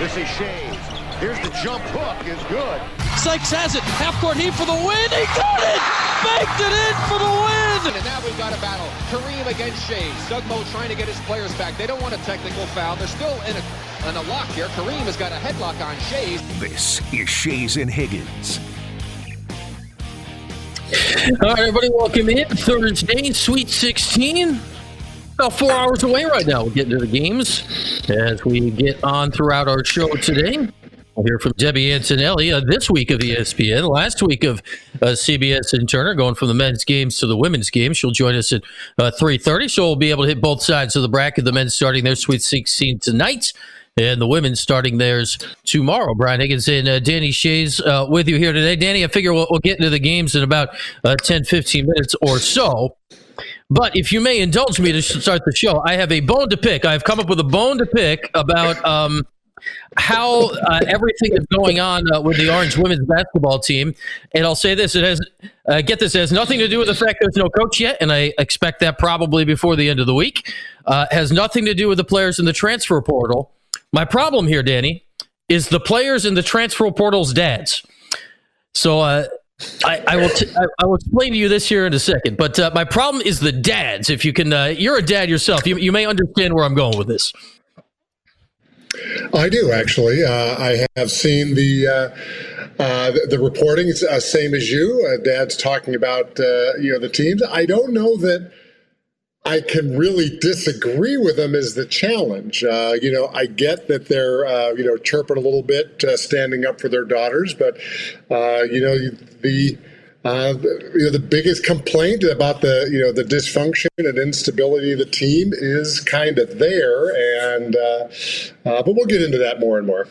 This is Schayes. Here's the jump hook is good. Sykes has it. Half court heave for the win. He got it. Baked it in for the win. And now we've got a battle. Kareem against Schayes. Doug Moe trying to get his players back. They don't want a technical foul. They're still in a, in a lock here. Kareem has got a headlock on Schayes. This is Schayes and Higgins. All right, everybody, welcome in. Thursday, Sweet 16 about four hours away right now. We'll get into the games as we get on throughout our show today. We'll hear from Debbie Antonelli uh, this week of ESPN, last week of uh, CBS and Turner, going from the men's games to the women's games. She'll join us at uh, 3.30, so we'll be able to hit both sides of the bracket. The men starting their Sweet 16 tonight and the women starting theirs tomorrow. Brian Higgins and uh, Danny Schayes uh, with you here today. Danny, I figure we'll, we'll, get into the games in about uh, 10, 15 minutes or so. But if you may indulge me to start the show, I have a bone to pick. I've come up with a bone to pick about um, how uh, everything is going on uh, with the Orange women's basketball team. And I'll say this: it has uh, get this it has nothing to do with the fact there's no coach yet, and I expect that probably before the end of the week. Uh, has nothing to do with the players in the transfer portal. My problem here, Danny, is the players in the transfer portal's dads. So uh, I, I will. T- I will explain to you this here in a second. But uh, my problem is the dads. If you can, uh, you're a dad yourself. You, you may understand where I'm going with this. I do actually. Uh, I have seen the uh, uh, the, the, reporting. Uh, same as you. Dad's talking about you know the teams. I don't know that I can really disagree with them is the challenge. Uh, you know, I get that they're uh, you know chirping a little bit, uh, standing up for their daughters, but uh, you know the. Uh, you know the biggest complaint about the you know the dysfunction and instability of the team is kind of there, and uh, but we'll get into that more and more.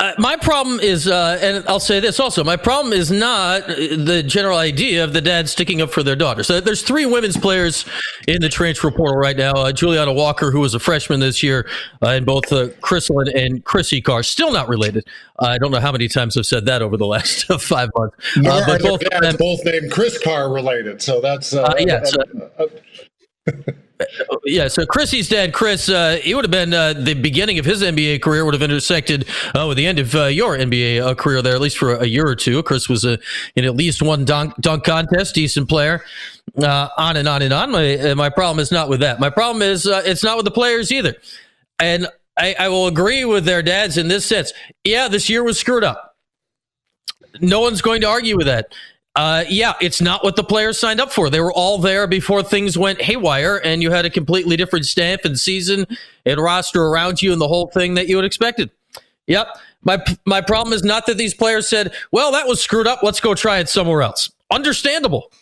Uh, my problem is, uh, and I'll say this also, my problem is not the general idea of the dad sticking up for their daughter. So there's three women's players in the transfer portal right now. Uh, Juliana Walker, who was a freshman this year, uh, and both uh, Chrislyn and Chrissy Carr, still not related. I don't know how many times I've said that over the last five months. Nor uh, but both, dads, both named Chris Carr related. So that's uh, yes. yeah, so Chrissy's dad, Chris, uh, he would have been uh, the beginning of his NBA career would have intersected uh, with the end of uh, your NBA uh, career there, at least for a year or two. Chris was in at least one dunk, dunk contest, decent player, uh, on and on and on. My, my problem is not with that. My problem is it's not with the players either. And I, I will agree with their dads in this sense. Yeah, this year was screwed up. No one's going to argue with that. Uh, yeah, it's not what the players signed up for. They were all there before things went haywire, and you had a completely different staff and season and roster around you and the whole thing that you had expected. Yep. My my problem is not that these players said, "Well, that was screwed up. Let's go try it somewhere else." Understandable.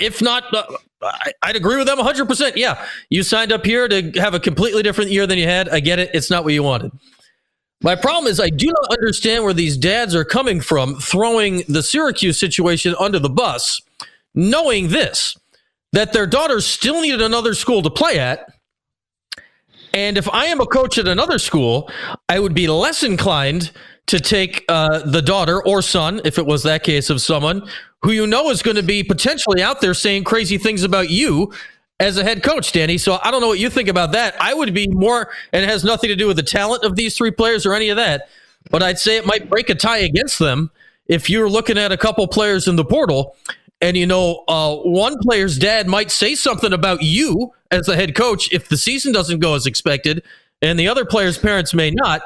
If not, uh, I, would agree with them 100%. Yeah, you signed up here to have a completely different year than you had. I get it. It's not what you wanted. My problem is I do not understand where these dads are coming from throwing the Syracuse situation under the bus, knowing this that their daughters still needed another school to play at. And if I am a coach at another school, I would be less inclined to take uh, the daughter or son, if it was that case of someone who you know is going to be potentially out there saying crazy things about you as a head coach, Danny. So I don't know what you think about that. I would be more, and it has nothing to do with the talent of these three players or any of that, but I'd say it might break a tie against them if you're looking at a couple players in the portal and you know uh, one player's dad might say something about you as the head coach if the season doesn't go as expected and the other player's parents may not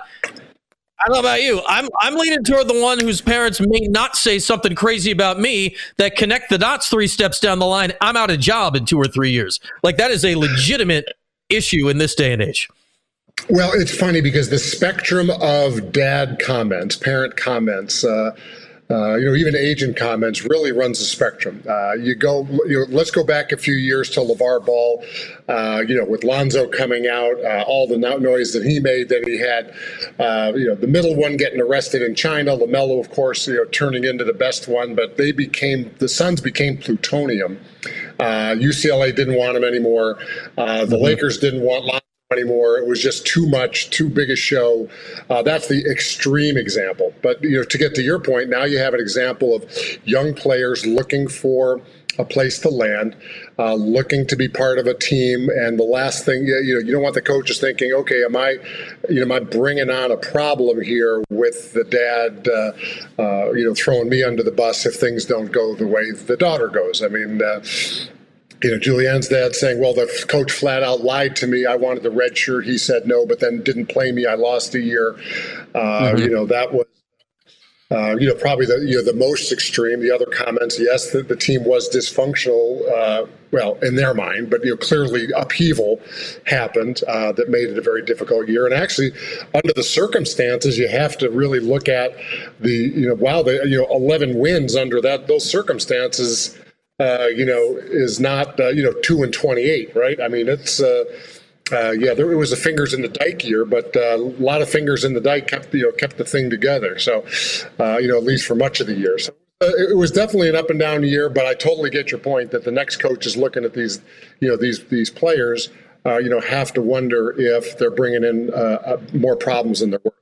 I don't know about you. I'm I'm leaning toward the one whose parents may not say something crazy about me that connect the dots three steps down the line. I'm out of job in two or three years. Like that is a legitimate issue in this day and age. Well, it's funny because the spectrum of dad comments, parent comments, uh, uh, you know, even agent comments really runs the spectrum. Uh, you go, you know, let's go back a few years to LeVar Ball, uh, you know, with Lonzo coming out, uh, all the noise that he made. that he had, uh, you know, the middle one getting arrested in China. LaMelo, of course, you know, turning into the best one. But they became the sons became plutonium. UCLA didn't want him anymore. the mm-hmm. Lakers didn't want Lonzo anymore. It was just too much, too big a show. Uh, that's the extreme example. But you know, to get to your point, now you have an example of young players looking for a place to land, uh, looking to be part of a team. And the last thing, you know, you don't want the coaches thinking, okay, am I, you know, am I bringing on a problem here with the dad, uh, uh, you know, throwing me under the bus if things don't go the way the daughter goes? I mean, uh, you know, Julianne's dad saying, well, the coach flat out lied to me. I wanted the red shirt. He said no, but then didn't play me. I lost a year. Uh, mm-hmm. You know, that was uh, you know, probably the you know the most extreme. The other comments, yes, the, the team was dysfunctional. Uh, well, in their mind, but you know, clearly upheaval happened uh, that made it a very difficult year. And actually, under the circumstances, you have to really look at the you know, wow, the you know, eleven wins under that those circumstances. Uh, you know, is not uh, you know two and twenty eight, right? I mean, it's uh, yeah, there was a fingers in the dike year, but uh, a lot of fingers in the dike kept you know kept the thing together. So, uh, you know, at least for much of the year. So uh, it was definitely an up and down year. But I totally get your point that the next coach is looking at these, you know, these these players, uh, you know, have to wonder if they're bringing in uh, more problems than they're worth.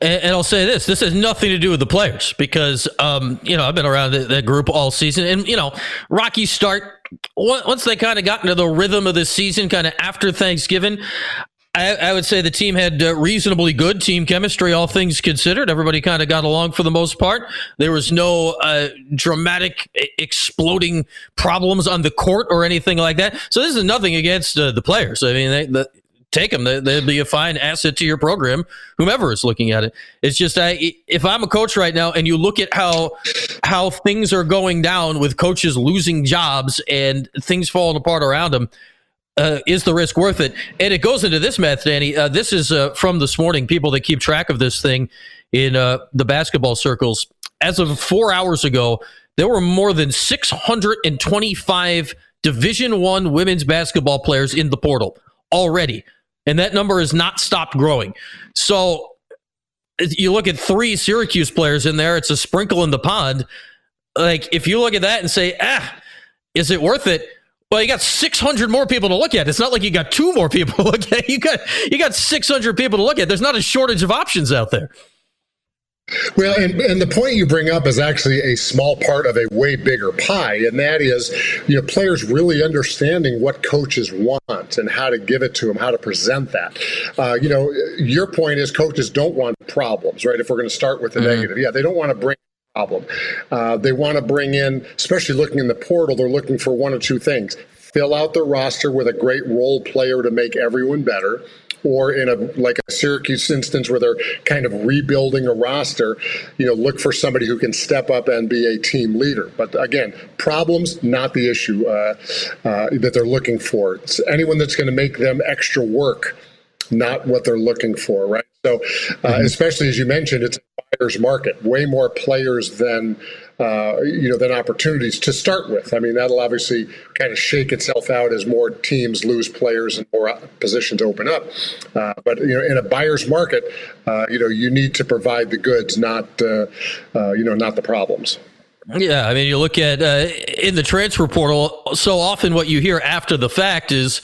And, and, I'll say this: this has nothing to do with the players because, um, you know, I've been around that group all season, and you know, rocky start once they kind of got into the rhythm of the season, kind of after Thanksgiving. I, I, would say the team had uh, reasonably good team chemistry, all things considered. Everybody kind of got along for the most part. There was no uh, dramatic, exploding problems on the court or anything like that. So this is nothing against uh, the players. I mean, they, the, take them. They, would be a fine asset to your program, whomever is looking at it. It's just I, if I'm a coach right now and you look at how how things are going down with coaches losing jobs and things falling apart around them, uh, is the risk worth it? And it goes into this math, Danny. Uh, this is uh, from this morning. People that keep track of this thing in uh, the basketball circles. As of four hours ago, there were more than 625 Division One women's basketball players in the portal already and that number has not stopped growing. So you look at three Syracuse players in there, it's a sprinkle in the pond. Like if you look at that and say, ah, is it worth it? Well, you got 600 more people to look at. It's not like you got two more people to look at. You got you got 600 people to look at. There's not a shortage of options out there. Well, and, and the point you bring up is actually a small part of a way bigger pie, and that is, you know, players really understanding what coaches want and how to give it to them, how to present that. Uh, you know, your point is coaches don't want problems, right? If we're going to start with the mm-hmm. negative, yeah, they don't want to bring problem. Uh, they want to bring in, especially looking in the portal, they're looking for one or two things: fill out the roster with a great role player to make everyone better or in a like a Syracuse instance where they're kind of rebuilding a roster, you know, look for somebody who can step up and be a team leader. But again, problems not the issue uh, uh, that they're looking for. It's anyone that's going to make them extra work, not what they're looking for, right? So, uh, mm-hmm. especially as you mentioned, it's a buyer's market, way more players than uh, you know, than opportunities to start with. I mean, that'll obviously kind of shake itself out as more teams lose players and more positions open up. Uh, but you know, in a buyer's market, uh, you know, you need to provide the goods, not uh, uh, you know, not the problems. Yeah, I mean, you look at uh, in the transfer portal. So often, what you hear after the fact is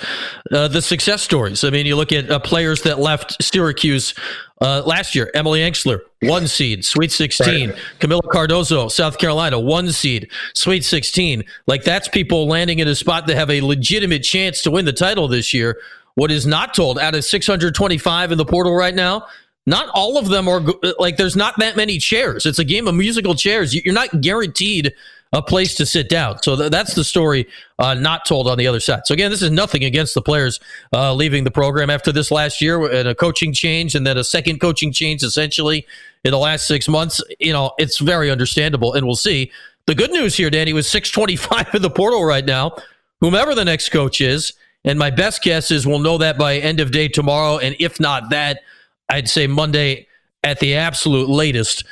uh, the success stories. I mean, you look at uh, players that left Syracuse uh, last year. Emily Engstler, one seed, Sweet Sixteen. Right. Kamilla Cardoso, South Carolina, one seed, Sweet Sixteen. Like that's people landing in a spot that have a legitimate chance to win the title this year. What is not told out of 625 in the portal right now not all of them are like there's not that many chairs. It's a game of musical chairs. You're not guaranteed a place to sit down. So th- that's the story uh, not told on the other side. So again, this is nothing against the players uh, leaving the program after this last year and a coaching change and then a second coaching change essentially in the last six months. You know, it's very understandable, and we'll see. The good news here, Danny, was 625 in the portal right now. Whomever the next coach is, and my best guess is we'll know that by end of day tomorrow, and if not that I'd say Monday at the absolute latest.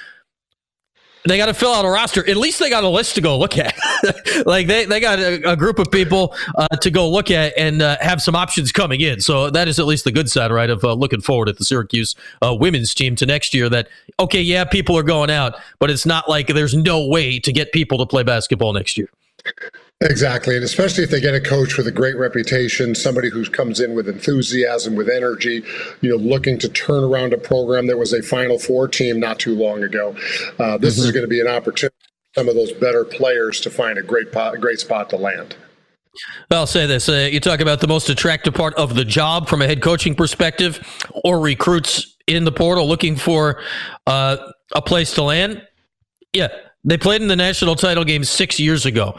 They got to fill out a roster. At least they got a list to go look at. like they, they got a, a group of people uh, to go look at and uh, have some options coming in. So that is at least the good side, right? Of uh, looking forward at the Syracuse uh, women's team to next year. That okay, yeah, people are going out, but it's not like there's no way to get people to play basketball next year. Exactly. And especially if they get a coach with a great reputation, somebody who comes in with enthusiasm, with energy, you know, looking to turn around a program that was a Final Four team not too long ago. Uh, this mm-hmm. is going to be an opportunity some of those better players to find a great pot, great spot to land. I'll say this. Uh, you talk about the most attractive part of the job from a head coaching perspective or recruits in the portal looking for uh, a place to land. Yeah, they played in the national title game six years ago.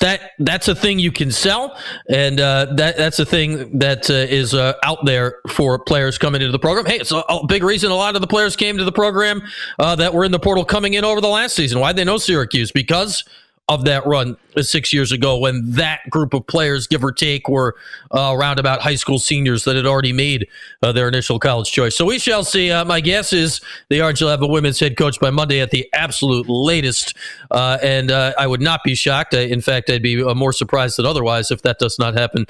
That that's a thing you can sell, and uh, that that's a thing that uh, is uh, out there for players coming into the program. Hey, it's a, a, big reason a lot of the players came to the program uh, that were in the portal coming in over the last season. Why they know Syracuse? Because of that run six years ago when that group of players, give or take, were uh, around about high school seniors that had already made uh, their initial college choice. So we shall see. Uh, my guess is the Orange will have a women's head coach by Monday at the absolute latest. Uh, and uh, I would not be shocked. in fact, I'd be uh, more surprised than otherwise if that does not happen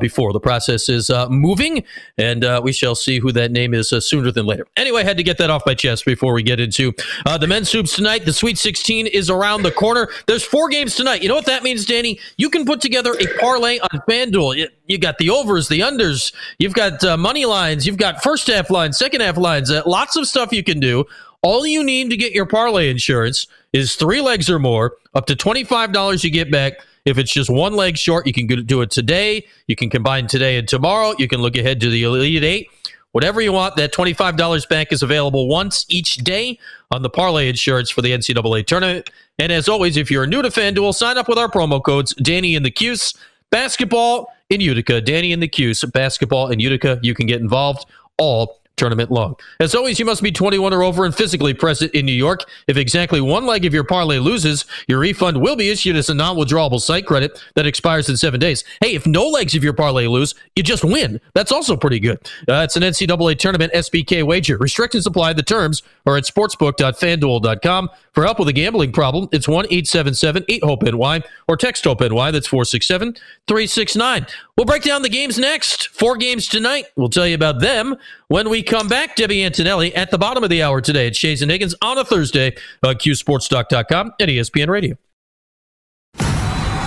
before. The process is moving, and we shall see who that name is sooner than later. Anyway, I had to get that off my chest before we get into the men's hoops tonight. The Sweet 16 is around the corner. There's four games tonight. You know what that means, Danny? You can put together a parlay on FanDuel. You got the overs, the unders. You've got uh, money lines. You've got first half lines, second half lines. Uh, lots of stuff you can do. All you need to get your parlay insurance is three legs or more. Up to $25 you get back. If it's just one leg short, you can do it today. You can combine today and tomorrow. You can look ahead to the Elite Eight. Whatever you want, that $25 back is available once each day on the parlay insurance for the NCAA tournament. And as always, if you're new to FanDuel, sign up with our promo codes Danny and the Cuse, basketball in Utica, Danny and the Cuse, basketball in Utica. You can get involved all tournament long. As always, you must be 21 or over and physically present in New York. If exactly one leg of your parlay loses, your refund will be issued as a non-withdrawable site credit that expires in seven days. Hey, if no legs of your parlay lose, you just win. That's also pretty good. Uh, it's an NCAA tournament SBK wager. Restrictions apply. The terms are at sportsbook.fanduel.com. For help with a gambling problem, it's 1 877 8 HOPE NY or text HOPE NY. That's 467 369. We'll break down the games next. Four games tonight. We'll tell you about them when we come back. Debbie Antonelli at the bottom of the hour today at Schayes and Higgins on a Thursday on CuseSportsTalk.com and ESPN Radio.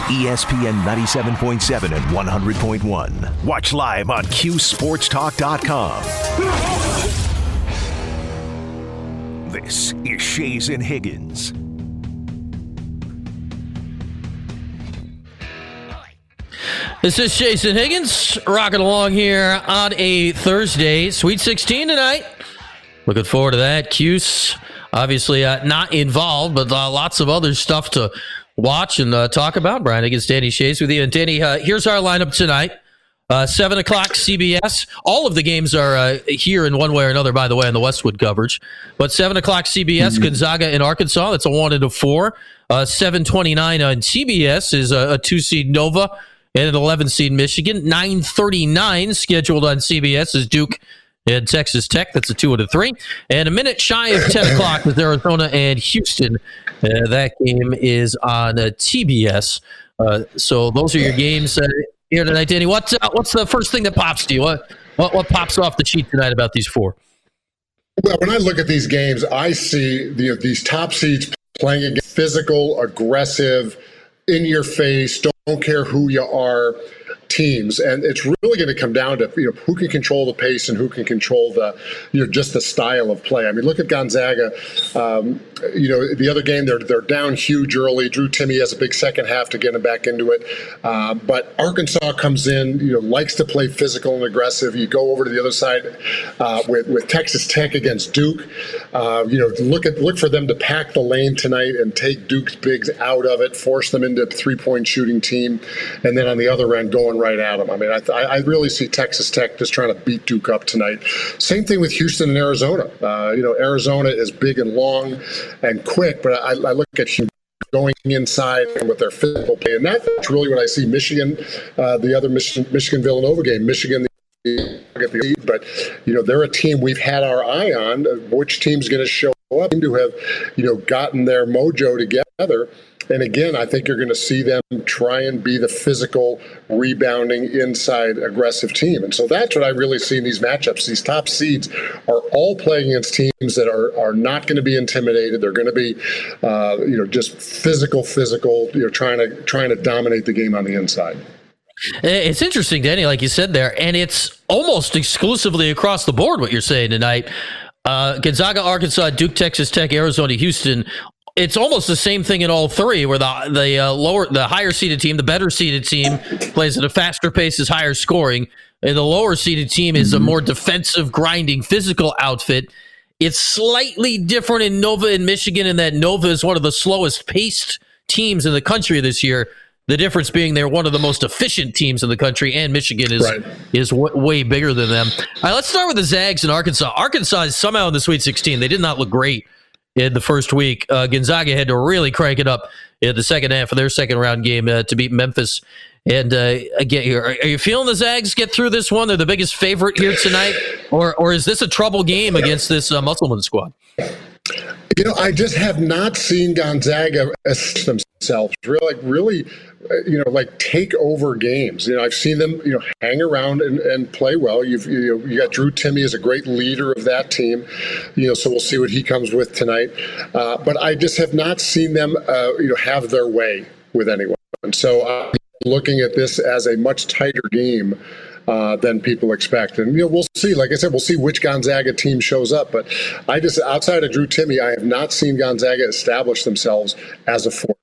ESPN 97.7 and 100.1. Watch live on CuseSportsTalk.com. This is Schayes and Higgins. This is Jason Higgins rocking along here on a Thursday. Sweet 16 tonight. Looking forward to that. Cuse, obviously uh, not involved, but uh, lots of other stuff to watch and uh, talk about. Brian Higgins, Danny Schayes with you. And Danny, uh, here's our lineup tonight. Uh, seven o'clock CBS. All of the games are uh, here in one way or another, by the way, on the Westwood coverage. But seven o'clock CBS, mm-hmm. Gonzaga in Arkansas. That's a one and a four. Uh, seven twenty nine on CBS is a, a, two seed Nova and an eleven seed Michigan. Nine thirty nine scheduled on CBS is Duke and Texas Tech. That's a two and a three. And a minute shy of ten o'clock is Arizona and Houston. Uh, that game is on TBS. Uh, so those are your games uh, here tonight, Danny. What's uh, what's the first thing that pops to you? What, what what pops off the sheet tonight about these four? Well, when I look at these games, I see the, these top seeds playing against physical, aggressive, in your face, don't care who you are teams, and it's really going to come down to you know who can control the pace and who can control the you know just the style of play. I mean, look at Gonzaga. Um, you know, the other game they're they're down huge early. Drew Timme has a big second half to get them back into it, uh, but Arkansas comes in. You know, likes to play physical and aggressive. You go over to the other side uh, with with Texas Tech against Duke. Uh, you know, look at look for them to pack the lane tonight and take Duke's bigs out of it, force them into a three point shooting team, and then on the other end going right at them. I mean, I, I really see Texas Tech just trying to beat Duke up tonight. Same thing with Houston and Arizona. Uh, you know, Arizona is big and long and quick, but I, I look at Houston going inside with their physical play. And that's really what I see Michigan, uh, the other Michigan, Michigan Villanova game, Michigan. The, but you know they're a team we've had our eye on. Which team's going to show up? To have you know gotten their mojo together and again, I think you're going to see them try and be the physical, rebounding, inside, aggressive team. And so that's what I really see in these matchups. These top seeds are all playing against teams that are, are not going to be intimidated. They're going to be, uh, you know, just physical, physical. You know, trying to trying to dominate the game on the inside. It's interesting, Danny, like you said there, and it's almost exclusively across the board what you're saying tonight. Uh, Gonzaga, Arkansas, Duke, Texas Tech, Arizona, Houston it's almost the same thing in all three, where the the uh, lower, the higher seeded team, the better seeded team, plays at a faster pace, is higher scoring, and the lower seeded team is a more defensive, grinding, physical outfit. It's slightly different in Nova and Michigan in that Nova is one of the slowest paced teams in the country this year. The difference being they're one of the most efficient teams in the country, and Michigan is Right. is w- way bigger than them. All right, let's start with the Zags in Arkansas. Arkansas is somehow in the Sweet 16. They did not look great in the first week. Uh, Gonzaga had to really crank it up in the second half of their second round game uh, to beat Memphis. And uh, again, are, are you feeling the Zags get through this one? They're the biggest favorite here tonight, or or is this a trouble game against this uh, Musselman squad? You know, I just have not seen Gonzaga themselves really, like really, uh, you know, like take over games. You know, I've seen them, you know, hang around and, and play well. You've you, know, you got Drew Timme as a great leader of that team. You know, so we'll see what he comes with tonight. Uh, but I just have not seen them, uh, you know, have their way with anyone. So I'm looking at this as a much tighter game uh, than people expect. And you know, we'll see. Like I said, we'll see which Gonzaga team shows up. But I just, outside of Drew Timme, I have not seen Gonzaga establish themselves as a force.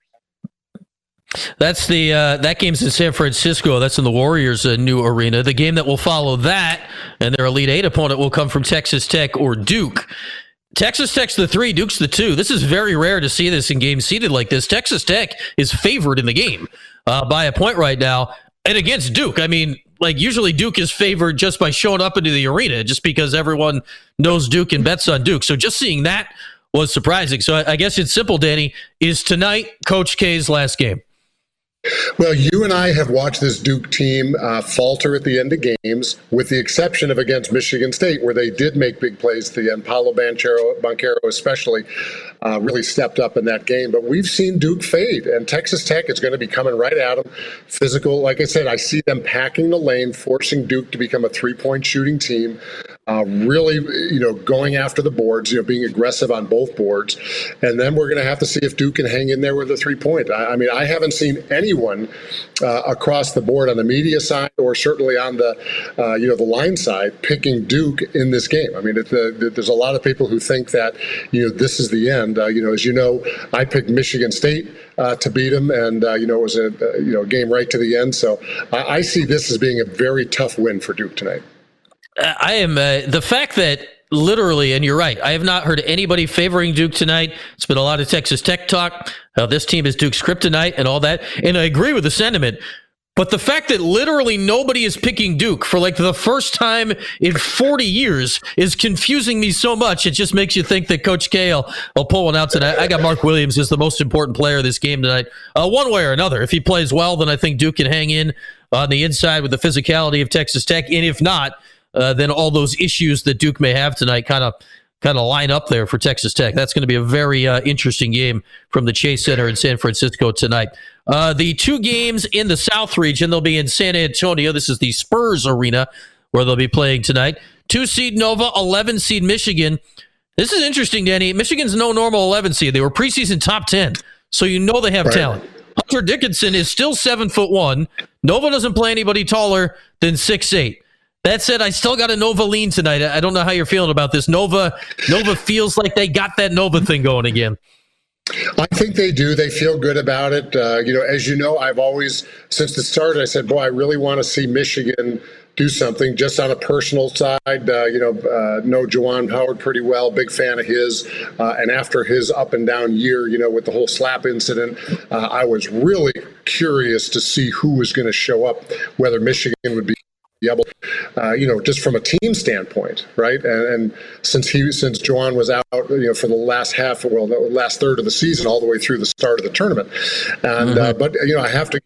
That's the uh, that game's in San Francisco. That's in the Warriors' uh, new arena. The game that will follow that and their Elite Eight opponent will come from Texas Tech or Duke. Texas Tech's the three, Duke's the two. This is very rare to see this in games seated like this. Texas Tech is favored in the game uh, by a point right now, and against Duke. I mean, like usually Duke is favored just by showing up into the arena, just because everyone knows Duke and bets on Duke. So just seeing that was surprising. So I, I guess it's simple, Danny. Is tonight Coach K's last game? Well, you and I have watched this Duke team uh, falter at the end of games, with the exception of against Michigan State, where they did make big plays at the end. Paolo Banchero, Banquero, especially, uh, really stepped up in that game. But we've seen Duke fade, and Texas Tech is going to be coming right at them. Physical, like I said, I see them packing the lane, forcing Duke to become a three-point shooting team. Uh, really, you know, going after the boards, you know, being aggressive on both boards, and then we're going to have to see if Duke can hang in there with a three-point. I, I mean, I haven't seen anyone uh, across the board on the media side, or certainly on the, uh, you know, the line side, picking Duke in this game. I mean, there's a lot of people who think that, you know, this is the end. Uh, you know, as you know, I picked Michigan State uh, to beat them, and uh, you know, it was a you know game right to the end. So I, I see this as being a very tough win for Duke tonight. I am uh, the fact that literally, and you're right. I have not heard anybody favoring Duke tonight. It's been a lot of Texas Tech talk. How this team is Duke's kryptonite and all that. And I agree with the sentiment. But the fact that literally nobody is picking Duke for like the first time in 40 years is confusing me so much. It just makes you think that Coach K will, will pull one out tonight. I got Mark Williams as the most important player of this game tonight, uh, one way or another. If he plays well, then I think Duke can hang in on the inside with the physicality of Texas Tech. And if not, uh, then all those issues that Duke may have tonight kind of kind of line up there for Texas Tech. That's going to be a very uh, interesting game from the Chase Center in San Francisco tonight. Uh, the two games in the South region, they'll be in San Antonio. This is the Spurs Arena where they'll be playing tonight. Two seed Nova, 11 seed Michigan. This is interesting, Danny. Michigan's no normal 11 seed. They were preseason top 10, so you know they have Right. talent. Hunter Dickinson is still seven foot one. Nova doesn't play anybody taller than six eight. That said, I still got a Nova lean tonight. I don't know how you're feeling about this. Nova, Nova feels like they got that Nova thing going again. I think they do. They feel good about it. Uh, you know, as you know, I've always, since the start, I said, boy, I really want to see Michigan do something just on a personal side. Uh, you know, uh, know Juwan Howard pretty well, big fan of his. Uh, and after his up and down year, you know, with the whole slap incident, uh, I was really curious to see who was going to show up, whether Michigan would be able, uh, you know, just from a team standpoint, right? And, and since he, since Juwan was out, you know, for the last half, well, the last third of the season, all the way through the start of the tournament, and uh, but you know, I have to.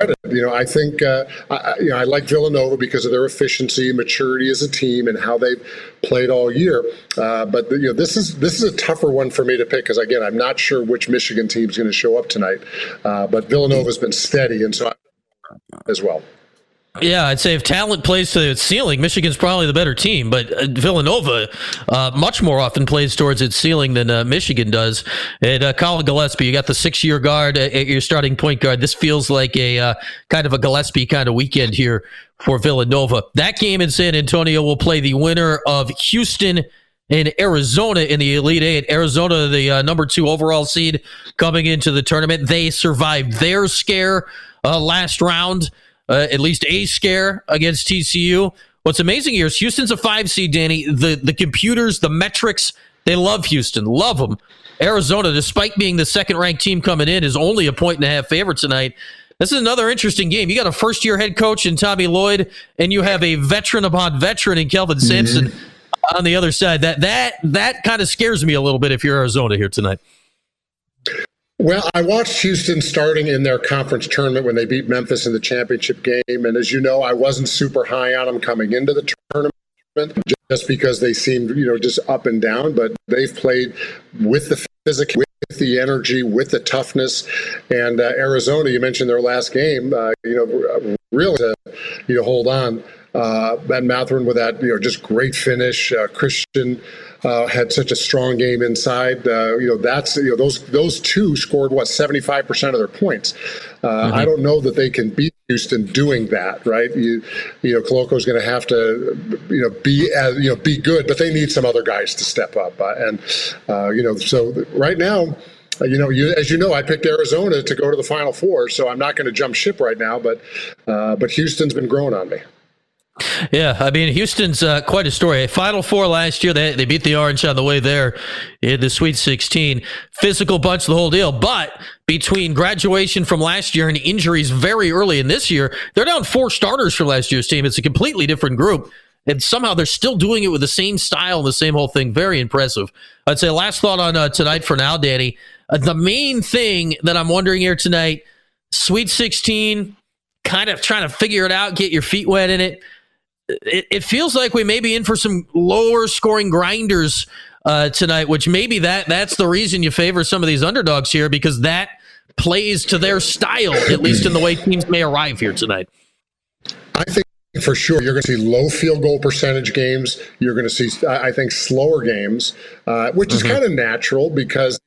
Credit. You know, I think uh, I, I- you know I like Villanova because of their efficiency, maturity as a team, and how they've played all year. Uh, but you know, this is this is a tougher one for me to pick because again, I'm not sure which Michigan team is going to show up tonight. Uh, but Villanova's been steady, and so I, as well. Yeah, I'd say if talent plays to its ceiling, Michigan's probably the better team. But uh, Villanova uh, much more often plays towards its ceiling than uh, Michigan does. And uh, Collin Gillespie, you got the six-year guard uh, at your starting point guard. This feels like a uh, kind of a Gillespie kind of weekend here for Villanova. That game in San Antonio will play the winner of Houston in Arizona in the Elite Eight. Arizona, the uh, number two overall seed coming into the tournament. They survived their scare uh, last round, uh, at least a scare against TCU. What's amazing here is Houston's a five seed, Danny. The, the computers, the metrics, they love Houston, love them. Arizona, despite being the second ranked team coming in, is only a point and a half favorite tonight. This is another interesting game. You got a first year head coach in Tommy Lloyd, and you have a veteran upon veteran in Kelvin. Sampson mm-hmm. on the other side. That that that kind of scares me a little bit if you're Arizona here tonight. Well, I watched Houston starting in their conference tournament when they beat Memphis in the championship game. And as you know, I wasn't super high on them coming into the tournament just because they seemed, you know, just up and down. But they've played with the physical, with the energy, with the toughness. And uh, Arizona, you mentioned their last game, uh, you know, really, to, you know, hold on. Uh, Ben Mathurin with that, you know, just great finish. Uh, Christian uh, had such a strong game inside. Uh, you know, that's you know those those two scored what seventy five percent of their points. Uh, mm-hmm. I don't know that they can beat Houston doing that, right? You, you know, Koloko's going to have to, you know, be as you know be good, but they need some other guys to step up. Uh, and uh, you know, so right now. Uh, you know, you, as you know, I picked Arizona to go to the Final Four, so I'm not going to jump ship right now. But, but Houston's been growing on me. Yeah, I mean, Houston's uh, quite a story. Final four last year, they, they beat the Orange on the way there in the Sweet 16. Physical bunch, the whole deal. But between graduation from last year and injuries very early in this year, they're down four starters for last year's team. It's a completely different group. And somehow they're still doing it with the same style and the same whole thing. Very impressive. I'd say last thought on uh, tonight for now, Danny. Uh, the main thing that I'm wondering here tonight, Sweet 16, kind of trying to figure it out, get your feet wet in it it, it feels like we may be in for some lower scoring grinders uh, tonight, which maybe that that's the reason you favor some of these underdogs here because that plays to their style, at least in the way teams may arrive here tonight. I think for sure you're going to see low field goal percentage games. You're going to see, I think, slower games, uh, which is mm-hmm. kind of natural because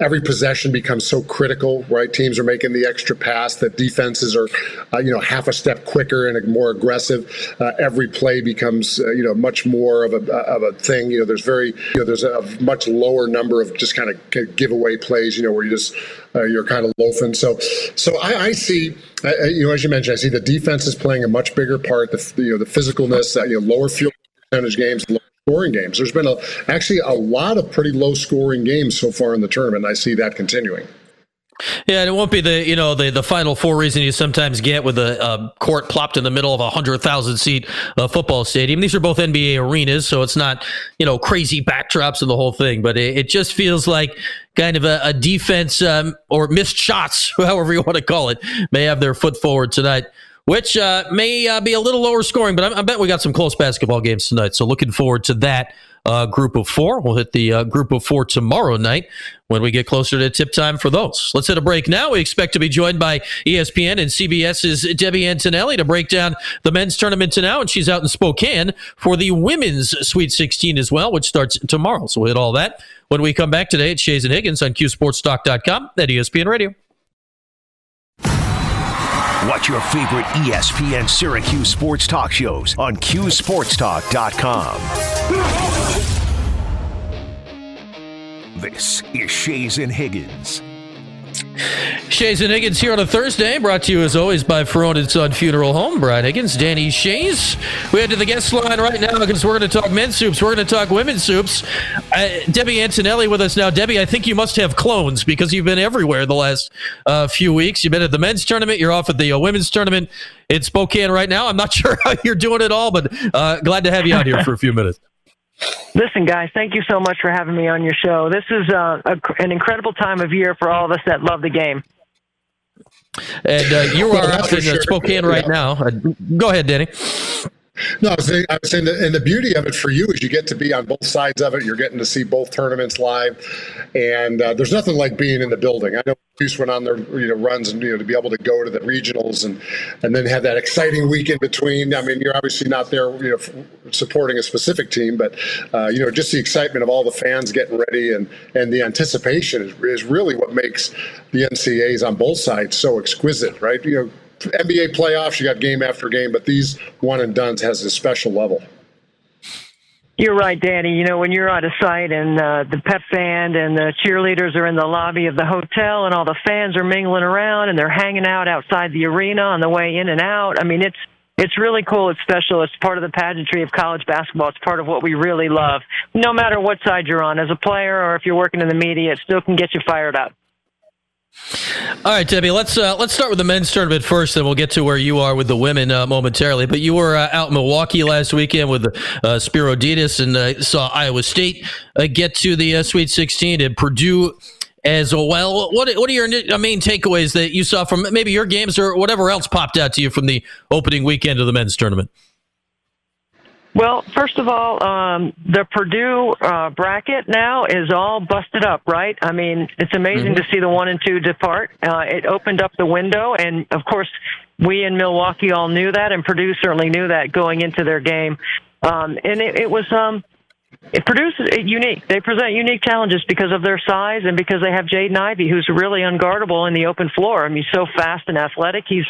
every possession becomes so critical, right? Teams are making the extra pass that defenses are, uh, you know, half a step quicker and more aggressive. Uh, every play becomes, uh, you know, much more of a of a thing. You know, there's very, you know, there's a much lower number of just kind of giveaway plays. You know, where you just uh, you're kind of loafing. So, so I, I see, you know, as you mentioned, I see the defense is playing a much bigger part. The you know the physicalness, that you know, lower field percentage games, scoring games. There's been a, actually a lot of pretty low scoring games so far in the tournament. I see that continuing. Yeah, and it won't be the you know the the final four reason you sometimes get with a uh, court plopped in the middle of a hundred thousand seat uh, football stadium. These are both NBA arenas, so it's not you know crazy backdrops and the whole thing. But it, it just feels like kind of a, a defense um, or missed shots, however you want to call it, may have their foot forward tonight which uh, may uh, be a little lower scoring, but I, I, bet we got some close basketball games tonight. So looking forward to that uh, group of four. We'll hit the uh, group of four tomorrow night when we get closer to tip time for those. Let's hit a break now. We expect to be joined by ESPN and CBS's Debbie Antonelli to break down the men's tournament to now, and she's out in Spokane for the women's Sweet 16 as well, which starts tomorrow. So we'll hit all that when we come back today at Schayes and Higgins on CuseSportsTalk.com at ESPN Radio. Watch your favorite ESPN Syracuse sports talk shows on CuseSportsTalk.com. This is Schayes and Higgins. Schayes and Higgins here on a Thursday, brought to you as always by Ferrone and Son Funeral Home. Brian Higgins, Danny Schayes. We head to the guest line right now because we're going to talk men's soups. We're going to talk women's soups. Uh, Debbie Antonelli with us now. Debbie, I think you must have clones because you've been everywhere the last uh, few weeks. You've been at the men's tournament. You're off at the uh, women's tournament in Spokane right now. I'm not sure how you're doing it all, but uh, glad to have you out here for a few minutes. Listen, guys, thank you so much for having me on your show. This is uh, a, an incredible time of year for all of us that love the game. And uh, you are out in sure. Spokane right yeah. now. Uh, go ahead, Danny. No, I was saying, I was saying and the beauty of it for you is you get to be on both sides of it. You're getting to see both tournaments live, and uh, there's nothing like being in the building. I know Goose went on their you know runs and you know to be able to go to the regionals and and then have that exciting week in between. I mean, you're obviously not there you know supporting a specific team, but uh, you know just the excitement of all the fans getting ready and and the anticipation is, is really what makes the NCAAs on both sides so exquisite, right? You know NBA playoffs, you got game after game, but these one and duns has a special level. You're right, Danny. You know, when you're at a site and uh, the pep band and the cheerleaders are in the lobby of the hotel and all the fans are mingling around and they're hanging out outside the arena on the way in and out. I mean, it's it's really cool. It's special. It's part of the pageantry of college basketball. It's part of what we really love. No matter what side you're on, as a player or if you're working in the media, it still can get you fired up. All right, Debbie. Let's uh, let's start with the men's tournament first, and we'll get to where you are with the women uh, momentarily. But you were uh, out in Milwaukee last weekend with uh, Dedes and uh, saw Iowa State uh, get to the Sweet 16 and Purdue as well. What what are your main takeaways that you saw from maybe your games or whatever else popped out to you from the opening weekend of the men's tournament? Well, first of all, um, the Purdue uh, bracket now is all busted up, right? I mean, it's amazing mm-hmm. to see the one and two depart. Uh, it opened up the window, and of course, we in Milwaukee all knew that, and Purdue certainly knew that going into their game. Um, and it, it was um, it produces it unique. They present unique challenges because of their size and because they have Jaden Ivey, who's really unguardable in the open floor. I mean, he's so fast and athletic. He's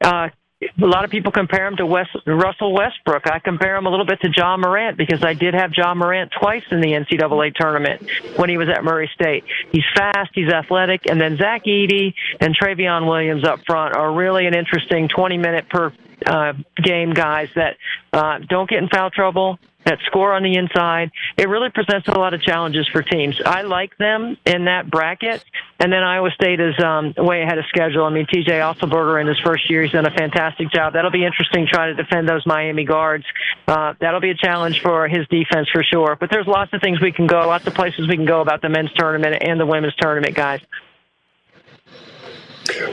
uh, a lot of people compare him to West, Russell Westbrook. I compare him a little bit to Ja Morant because I did have Ja Morant twice in the NCAA tournament when he was at Murray State. He's fast, he's athletic, and then Zach Edey and Trevion Williams up front are really an interesting 20 minute per uh, game guys that uh, don't get in foul trouble, that score on the inside. It really presents a lot of challenges for teams. I like them in that bracket. And then Iowa State is um, way ahead of schedule. I mean, TJ Otzelberger in his first year, he's done a fantastic job. That'll be interesting trying to defend those Miami guards. Uh, that'll be a challenge for his defense for sure. But there's lots of things we can go, lots of places we can go about the men's tournament and the women's tournament, guys.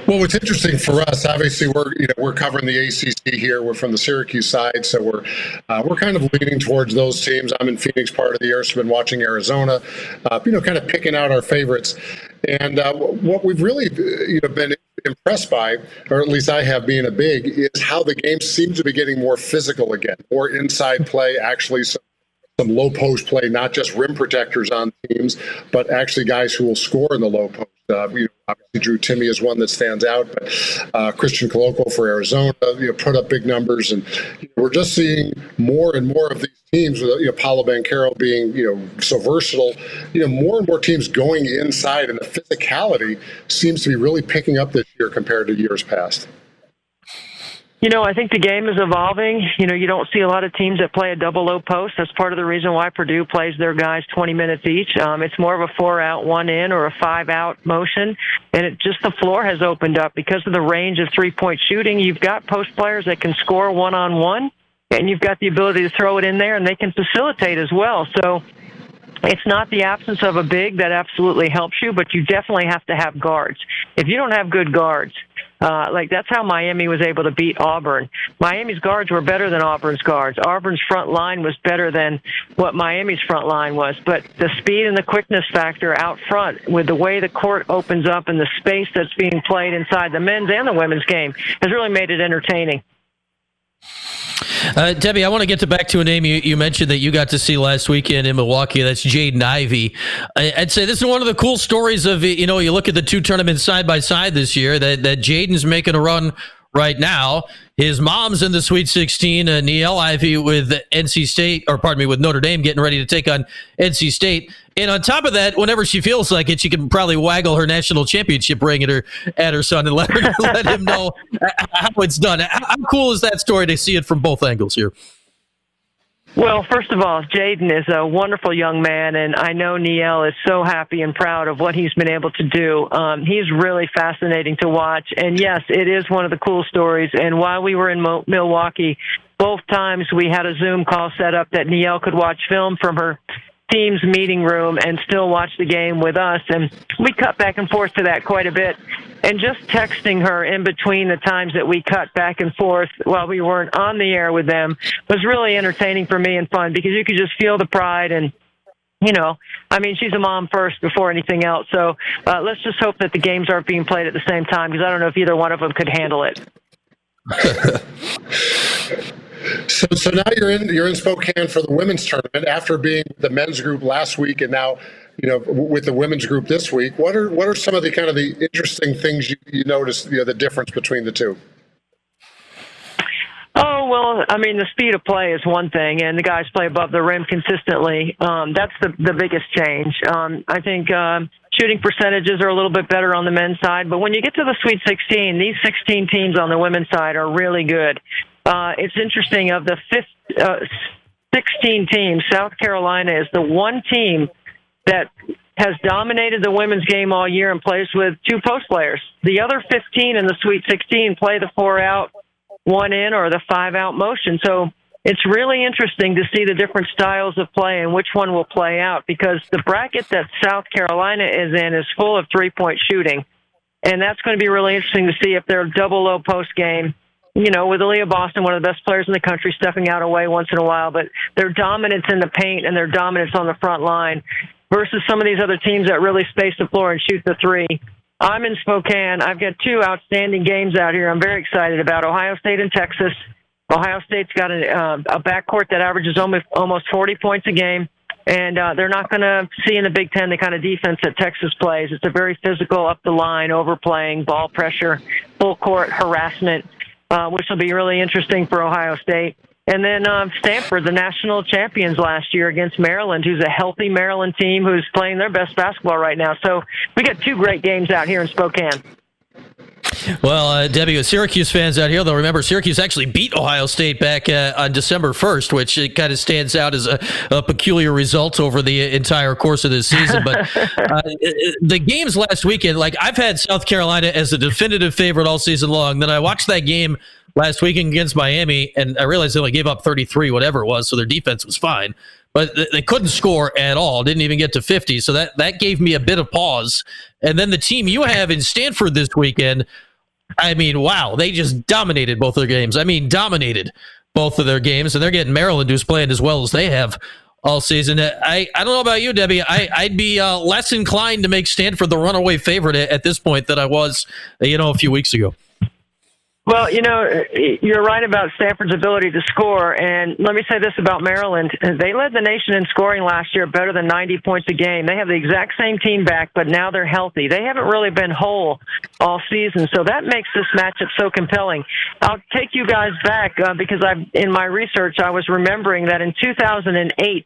Well, what's interesting for us, obviously, we're you know we're covering the ACC here. We're from the Syracuse side, so we're uh, we're kind of leaning towards those teams. I'm in Phoenix part of the year, so I've been watching Arizona, uh, you know, kind of picking out our favorites. And uh, what we've really you know been impressed by, or at least I have being a big, is how the game seems to be getting more physical again, more inside play, actually some some low post play, not just rim protectors on teams, but actually guys who will score in the low post. Uh, you know, obviously, Drew Timme is one that stands out, but uh, Christian Koloko for Arizona, you know, put up big numbers, and you know, we're just seeing more and more of these teams. With you know, Banchero being you know so versatile, you know, more and more teams going inside, and the physicality seems to be really picking up this year compared to years past. You know, I think the game is evolving. You know, you don't see a lot of teams that play a double low post. That's part of the reason why Purdue plays their guys 20 minutes each. Um, it's more of a four out, one in, or a five out motion. And it just the floor has opened up because of the range of three point shooting. You've got post players that can score one on one, and you've got the ability to throw it in there, and they can facilitate as well. So it's not the absence of a big that absolutely helps you, but you definitely have to have guards. If you don't have good guards, uh, like that's how Miami was able to beat Auburn. Miami's guards were better than Auburn's guards. Auburn's front line was better than what Miami's front line was. But the speed and the quickness factor out front, with the way the court opens up and the space that's being played inside the men's and the women's game, has really made it entertaining. Uh, Debbie, I want to get to back to a name you, you mentioned that you got to see last weekend in Milwaukee. That's Jaden Ivey. I, would say this is one of the cool stories of you know you look at the two tournaments side by side this year that that Jaden's making a run right now. His mom's in the Sweet 16. Uh, Niele Ivey with NC State, or pardon me, with Notre Dame getting ready to take on NC State. And on top of that, whenever she feels like it, she can probably waggle her national championship ring at her at her son and let her let him know how it's done. How cool is that story to see it from both angles here? Well, first of all, Jaden is a wonderful young man, and I know Niele is so happy and proud of what he's been able to do. Um, he's really fascinating to watch, and yes, it is one of the cool stories. And while we were in Mo- Milwaukee, both times we had a Zoom call set up that Niele could watch film from her team's meeting room and still watch the game with us. And we cut back and forth to that quite a bit. And just texting her in between the times that we cut back and forth while we weren't on the air with them was really entertaining for me and fun because you could just feel the pride and you know, I mean, she's a mom first before anything else. So uh, let's just hope that the games aren't being played at the same time because I don't know if either one of them could handle it. So, so now you're in you're in Spokane for the women's tournament after being the men's group last week, and now you know with the women's group this week. What are what are some of the kind of the interesting things you, you notice? You know, the difference between the two. Oh well, I mean the speed of play is one thing, and the guys play above the rim consistently. Um, that's the the biggest change. Um, I think um, shooting percentages are a little bit better on the men's side, but when you get to the Sweet 16, these 16 teams on the women's side are really good. Uh, it's interesting. Of the fifth, uh, 16 teams, South Carolina is the one team that has dominated the women's game all year and plays with two post players. The other 15 in the Sweet 16 play the four out one in or the five out motion. So it's really interesting to see the different styles of play and which one will play out because the bracket that South Carolina is in is full of three point shooting. And that's going to be really interesting to see if their double low post game, you know, with Aliyah Boston, one of the best players in the country, stepping out away once in a while, but their dominance in the paint and their dominance on the front line versus some of these other teams that really space the floor and shoot the three I'm in Spokane. I've got two outstanding games out here. I'm very excited about Ohio State and Texas. Ohio State's got a, uh, a backcourt that averages almost almost 40 points a game, and uh, they're not going to see in the Big Ten the kind of defense that Texas plays. It's a very physical, up the line, overplaying, ball pressure, full court harassment, uh, which will be really interesting for Ohio State. And then um, Stanford, the national champions last year against Maryland, who's a healthy Maryland team who's playing their best basketball right now. So we got two great games out here in Spokane. Well, uh, Debbie, with Syracuse fans out here, they'll remember Syracuse actually beat Ohio State back uh, on December 1st, which it kind of stands out as a, a, peculiar result over the entire course of this season. But uh, the games last weekend, like I've had South Carolina as a definitive favorite all season long. Then I watched that game last weekend against Miami, and I realized they only gave up 33, whatever it was, so their defense was fine. But they couldn't score at all, didn't even get to 50. So that, that gave me a bit of pause. And then the team you have in Stanford this weekend, I mean, wow, they just dominated both of their games. I mean, dominated both of their games, and they're getting Maryland, who's playing as well as they have all season. I, I don't know about you, Debbie. I, I'd be uh, less inclined to make Stanford the runaway favorite at, at this point than I was, you know, a few weeks ago. Well, you know, you're right about Stanford's ability to score. And let me say this about Maryland. They led the nation in scoring last year better than 90 points a game. They have the exact same team back, but now they're healthy. They haven't really been whole all season. So that makes this matchup so compelling. I'll take you guys back uh, because I've, in my research, I was remembering that in 2008,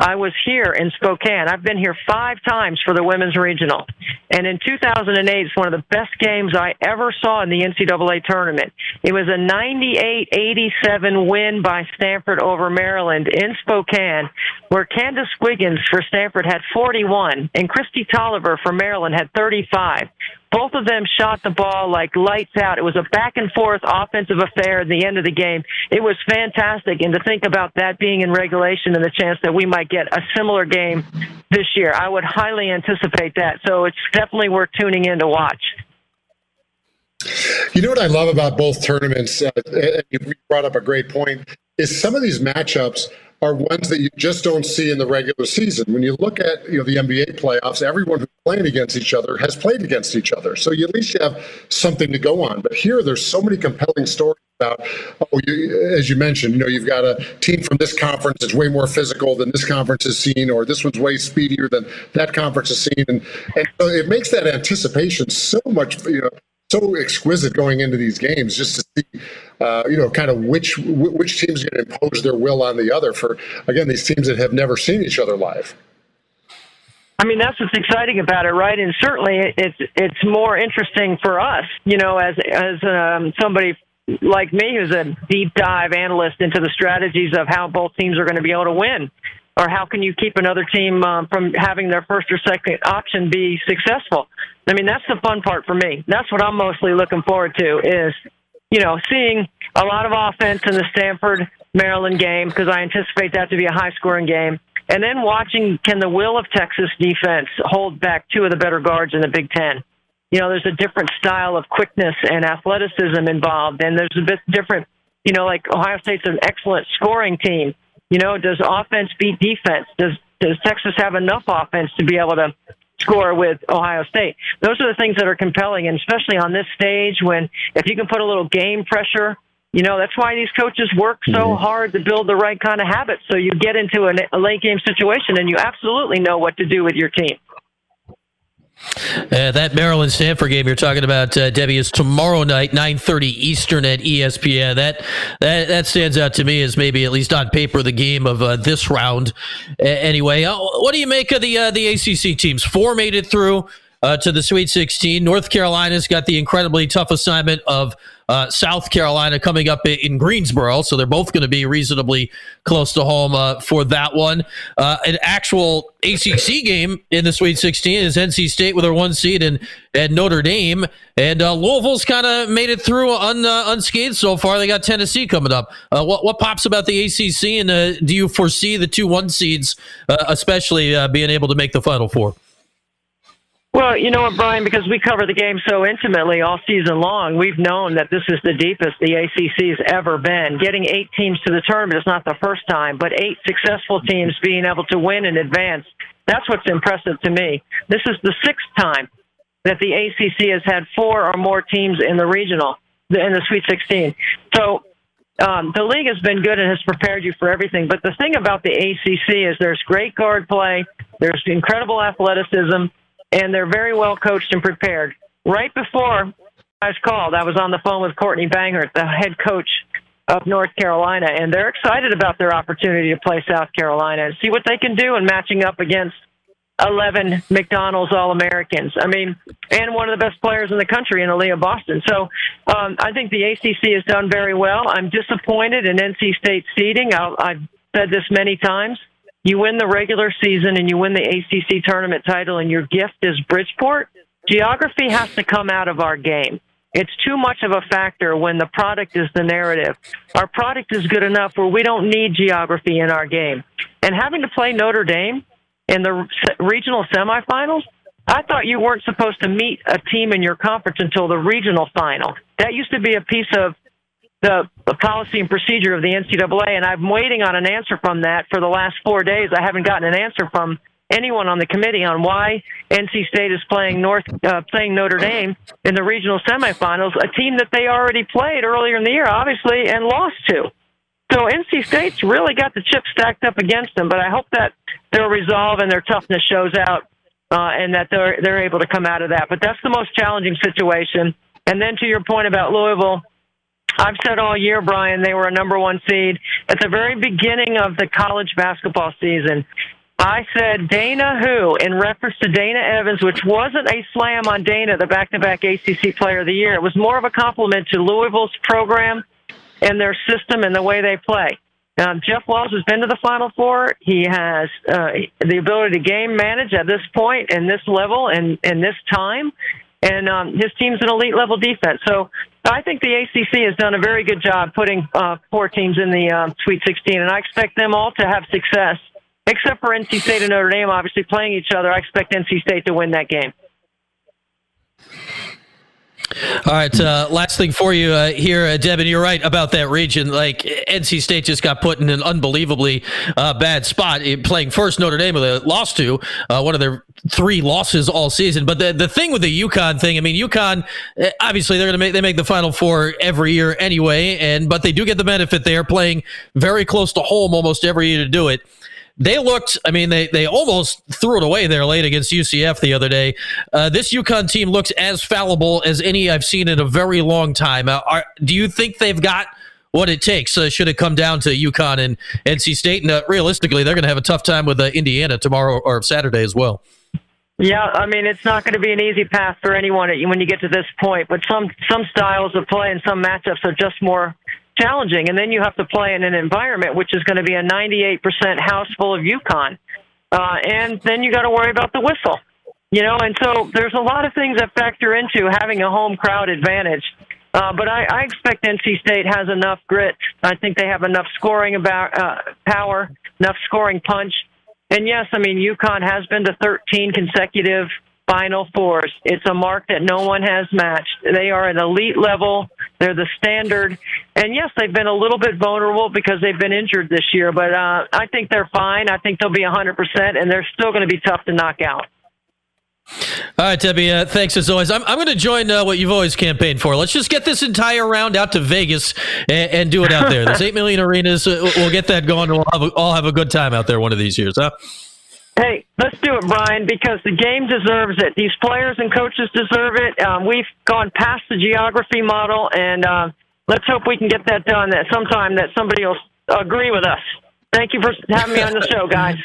I was here in Spokane. I've been here five times for the women's regional. And in 2008, it's one of the best games I ever saw in the NCAA tournament. It was a 98-87 win by Stanford over Maryland in Spokane, where Candice Wiggins for Stanford had 41 and Kristi Toliver for Maryland had 35. Both of them shot the ball like lights out. It was a back and forth offensive affair at the end of the game. It was fantastic. And to think about that being in regulation and the chance that we might get a similar game this year, I would highly anticipate that. So it's definitely worth tuning in to watch. You know what I love about both tournaments, uh, you brought up a great point, is some of these matchups are ones that you just don't see in the regular season. When you look at you know the NBA playoffs, everyone who's playing against each other has played against each other, so you at least you have something to go on. But here, there's so many compelling stories about. Oh, you, as you mentioned, you know you've got a team from this conference that's way more physical than this conference has seen, or this one's way speedier than that conference has seen, and and so it makes that anticipation so much you know so exquisite going into these games just to see, uh, you know, kind of which which team's going to impose their will on the other. For again, these teams that have never seen each other live. I mean, that's what's exciting about it, right? And certainly, it's it's more interesting for us, you know, as as um, somebody like me who's a deep dive analyst into the strategies of how both teams are going to be able to win or how can you keep another team um, from having their first or second option be successful? I mean, that's the fun part for me. That's what I'm mostly looking forward to is, you know, seeing a lot of offense in the Stanford Maryland game because I anticipate that to be a high scoring game. And then watching can the will of Texas defense hold back two of the better guards in the Big Ten? You know, there's a different style of quickness and athleticism involved, and there's a bit different. You know, like Ohio State's an excellent scoring team, you know, does offense beat defense? Does does Texas have enough offense to be able to score with Ohio State? Those are the things that are compelling, and especially on this stage when if you can put a little game pressure. You know, that's why these coaches work so hard to build the right kind of habits so you get into a, a late game situation and you absolutely know what to do with your team. Uh, that Maryland Stanford game you're talking about, uh, Debbie, is tomorrow night, 9:30 Eastern at ESPN. That that that stands out to me as maybe at least on paper the game of uh, this round. anyway, uh, what do you make of the uh, the ACC teams? Four made it through uh, to the Sweet 16. North Carolina's got the incredibly tough assignment of uh, South Carolina coming up in Greensboro, so they're both going to be reasonably close to home uh, for that one. Uh, an actual ACC game in the Sweet 16 is NC State with their one seed and, and Notre Dame, and uh, Louisville's kind of made it through un, uh, unscathed so far. They got Tennessee coming up. what what pops about the ACC, and do you foresee the two one seeds, especially being able to make the Final Four? Well, you know what, Brian, because we cover the game so intimately all season long, we've known that this is the deepest the ACC has ever been. Getting eight teams to the tournament is not the first time, but eight successful teams being able to win and advance, that's what's impressive to me. This is the sixth time that the ACC has had four or more teams in the regional, in the Sweet 16. So um, the league has been good and has prepared you for everything. But the thing about the ACC is there's great guard play, there's incredible athleticism, and they're very well coached and prepared. Right before I was called, I was on the phone with Courtney Banghart, the head coach of North Carolina, and they're excited about their opportunity to play South Carolina and see what they can do in matching up against 11 McDonald's All Americans. I mean, and one of the best players in the country in Aliyah Boston. So um, I think the ACC has done very well. I'm disappointed in NC State seeding. i I've said this many times. You win the regular season and you win the ACC tournament title, and your gift is Bridgeport. Geography has to come out of our game. It's too much of a factor when the product is the narrative. Our product is good enough where we don't need geography in our game. And having to play Notre Dame in the regional semifinals, I thought you weren't supposed to meet a team in your conference until the regional final. That used to be a piece of the, policy and procedure of the NCAA, and I'm waiting on an answer from that for the last four days. I haven't gotten an answer from anyone on the committee on why NC State is playing North uh, playing Notre Dame in the regional semifinals, a team that they already played earlier in the year, obviously, and lost to. So NC State's really got the chips stacked up against them, but I hope that their resolve and their toughness shows out, uh, and that they're they're able to come out of that. But that's the most challenging situation. And then to your point about Louisville, I've said all year, Brian, they were a number one seed. At the very beginning of the college basketball season, I said Dana who in reference to Dana Evans, which wasn't a slam on Dana, the back to back ACC player of the year. It was more of a compliment to Louisville's program and their system and the way they play. Jeff Walz has been to the Final Four. He has uh, the ability to game manage at this point and this level and, and this time and um, his team's an elite level defense. So I think the ACC has done a very good job putting uh, four teams in the um, Sweet 16, and I expect them all to have success, except for NC State and Notre Dame, obviously playing each other. I expect NC State to win that game. All right, uh, last thing for you uh, here, uh, Devin. You're right about that region. Like NC State just got put in an unbelievably uh, bad spot playing first Notre Dame, they lost to uh, one of their three losses all season. But the the thing with the UConn thing, I mean, UConn uh, obviously they're going to make they make the Final Four every year anyway, and but they do get the benefit they are playing very close to home almost every year to do it they looked, I mean, they, they almost threw it away there late against UCF the other day. Uh, this UConn team looks as fallible as any I've seen in a very long time. Uh, are, do you think they've got what it takes? Uh, should it come down to UConn and NC State? And uh, realistically, they're going to have a tough time with uh, Indiana tomorrow or Saturday as well. Yeah, I mean it's not going to be an easy path for anyone when you get to this point. But some some styles of play and some matchups are just more challenging. And then you have to play in an environment which is going to be a 98% house full of UConn. Uh, and then you got to worry about the whistle. You know, and so there's a lot of things that factor into having a home crowd advantage. Uh, but I, I expect NC State has enough grit. I think they have enough scoring about uh, power, enough scoring punch. And yes, I mean UConn has been to 13 consecutive Final Fours. It's a mark that no one has matched. They are an elite level. They're the standard. And yes, they've been a little bit vulnerable because they've been injured this year, but uh, I think they're fine. I think they'll be 100%, and they're still going to be tough to knock out. All right, Debbie. Uh, thanks as always. I'm, I'm going to join uh, what you've always campaigned for. Let's just get this entire round out to Vegas and, and do it out there. There's eight million arenas. Uh, we'll get that going. We'll have a, all have a good time out there one of these years, huh? Hey, let's do it, Brian, because the game deserves it. These players and coaches deserve it. Um, we've gone past the geography model, and uh, let's hope we can get that done That sometime that somebody will agree with us. Thank you for having me on the show, guys.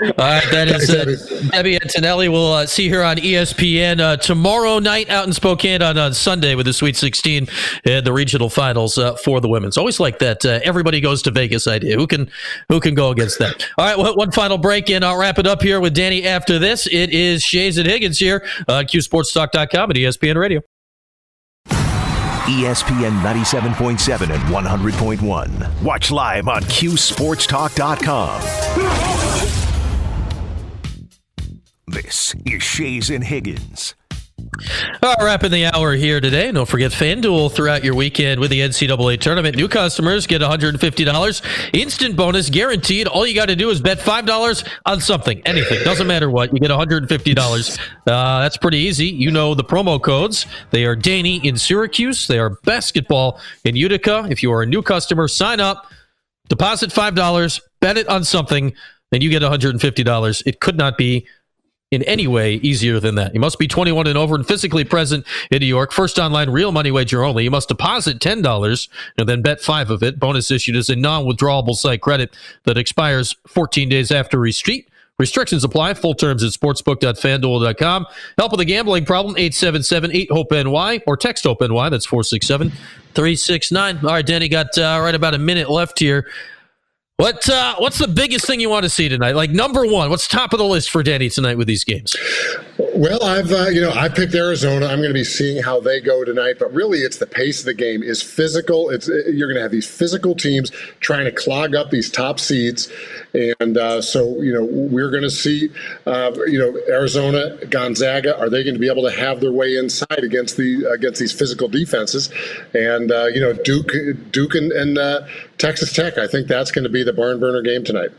All right, that is uh, Debbie Antonelli. We'll uh, see her on ESPN uh, tomorrow night out in Spokane on, on Sunday with the Sweet 16 and the regional finals uh, for the women's. Always like that. Uh, everybody goes to Vegas idea. Who can who can go against that? All right, well, one final break, and I'll wrap it up here with Danny after this. It is Schayes and Higgins here on CuseSportsTalk.com and ESPN Radio. ESPN 97.7 and 100.1. Watch live on CuseSportsTalk.com. This is Schayes and Higgins. All right, wrapping the hour here today. Don't forget FanDuel throughout your weekend with the NCAA tournament. New customers get $150 instant bonus guaranteed. All you got to do is bet $5 on something, anything. Doesn't matter what. You get $150. Uh, that's pretty easy. You know the promo codes. They are Danny in Syracuse. They are basketball in Utica. If you are a new customer, sign up, deposit $5, bet it on something, and you get $150. It could not be in any way easier than that. You must be 21 and over and physically present in New York. First online real money wager only. You must deposit $10 and then bet 5 of it. Bonus issued is a non-withdrawable site credit that expires 14 days after receipt. Restrictions apply. Full terms at sportsbook.fanduel.com. Help with a gambling problem, 877-8-HOPE-NY or text HOPE-NY. That's 467-369. All right, Danny, got uh, right about a minute left here. What uh, what's the biggest thing you want to see tonight? Like number one, what's top of the list for Danny tonight with these games? Well, I've uh, you know I picked Arizona. I'm going to be seeing how they go tonight, but really it's the pace of the game is physical. It's you're going to have these physical teams trying to clog up these top seeds, and uh, so you know we're going to see uh, you know Arizona, Gonzaga. Are they going to be able to have their way inside against the against these physical defenses? And uh, you know Duke, Duke and, and uh, Texas Tech. I think that's going to be the barn burner game tonight.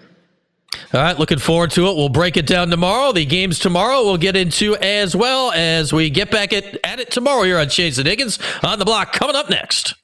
All right, looking forward to it. We'll break it down tomorrow. The games tomorrow we'll get into as well as we get back at, at it tomorrow here on Schayes and Higgins on the block coming up next.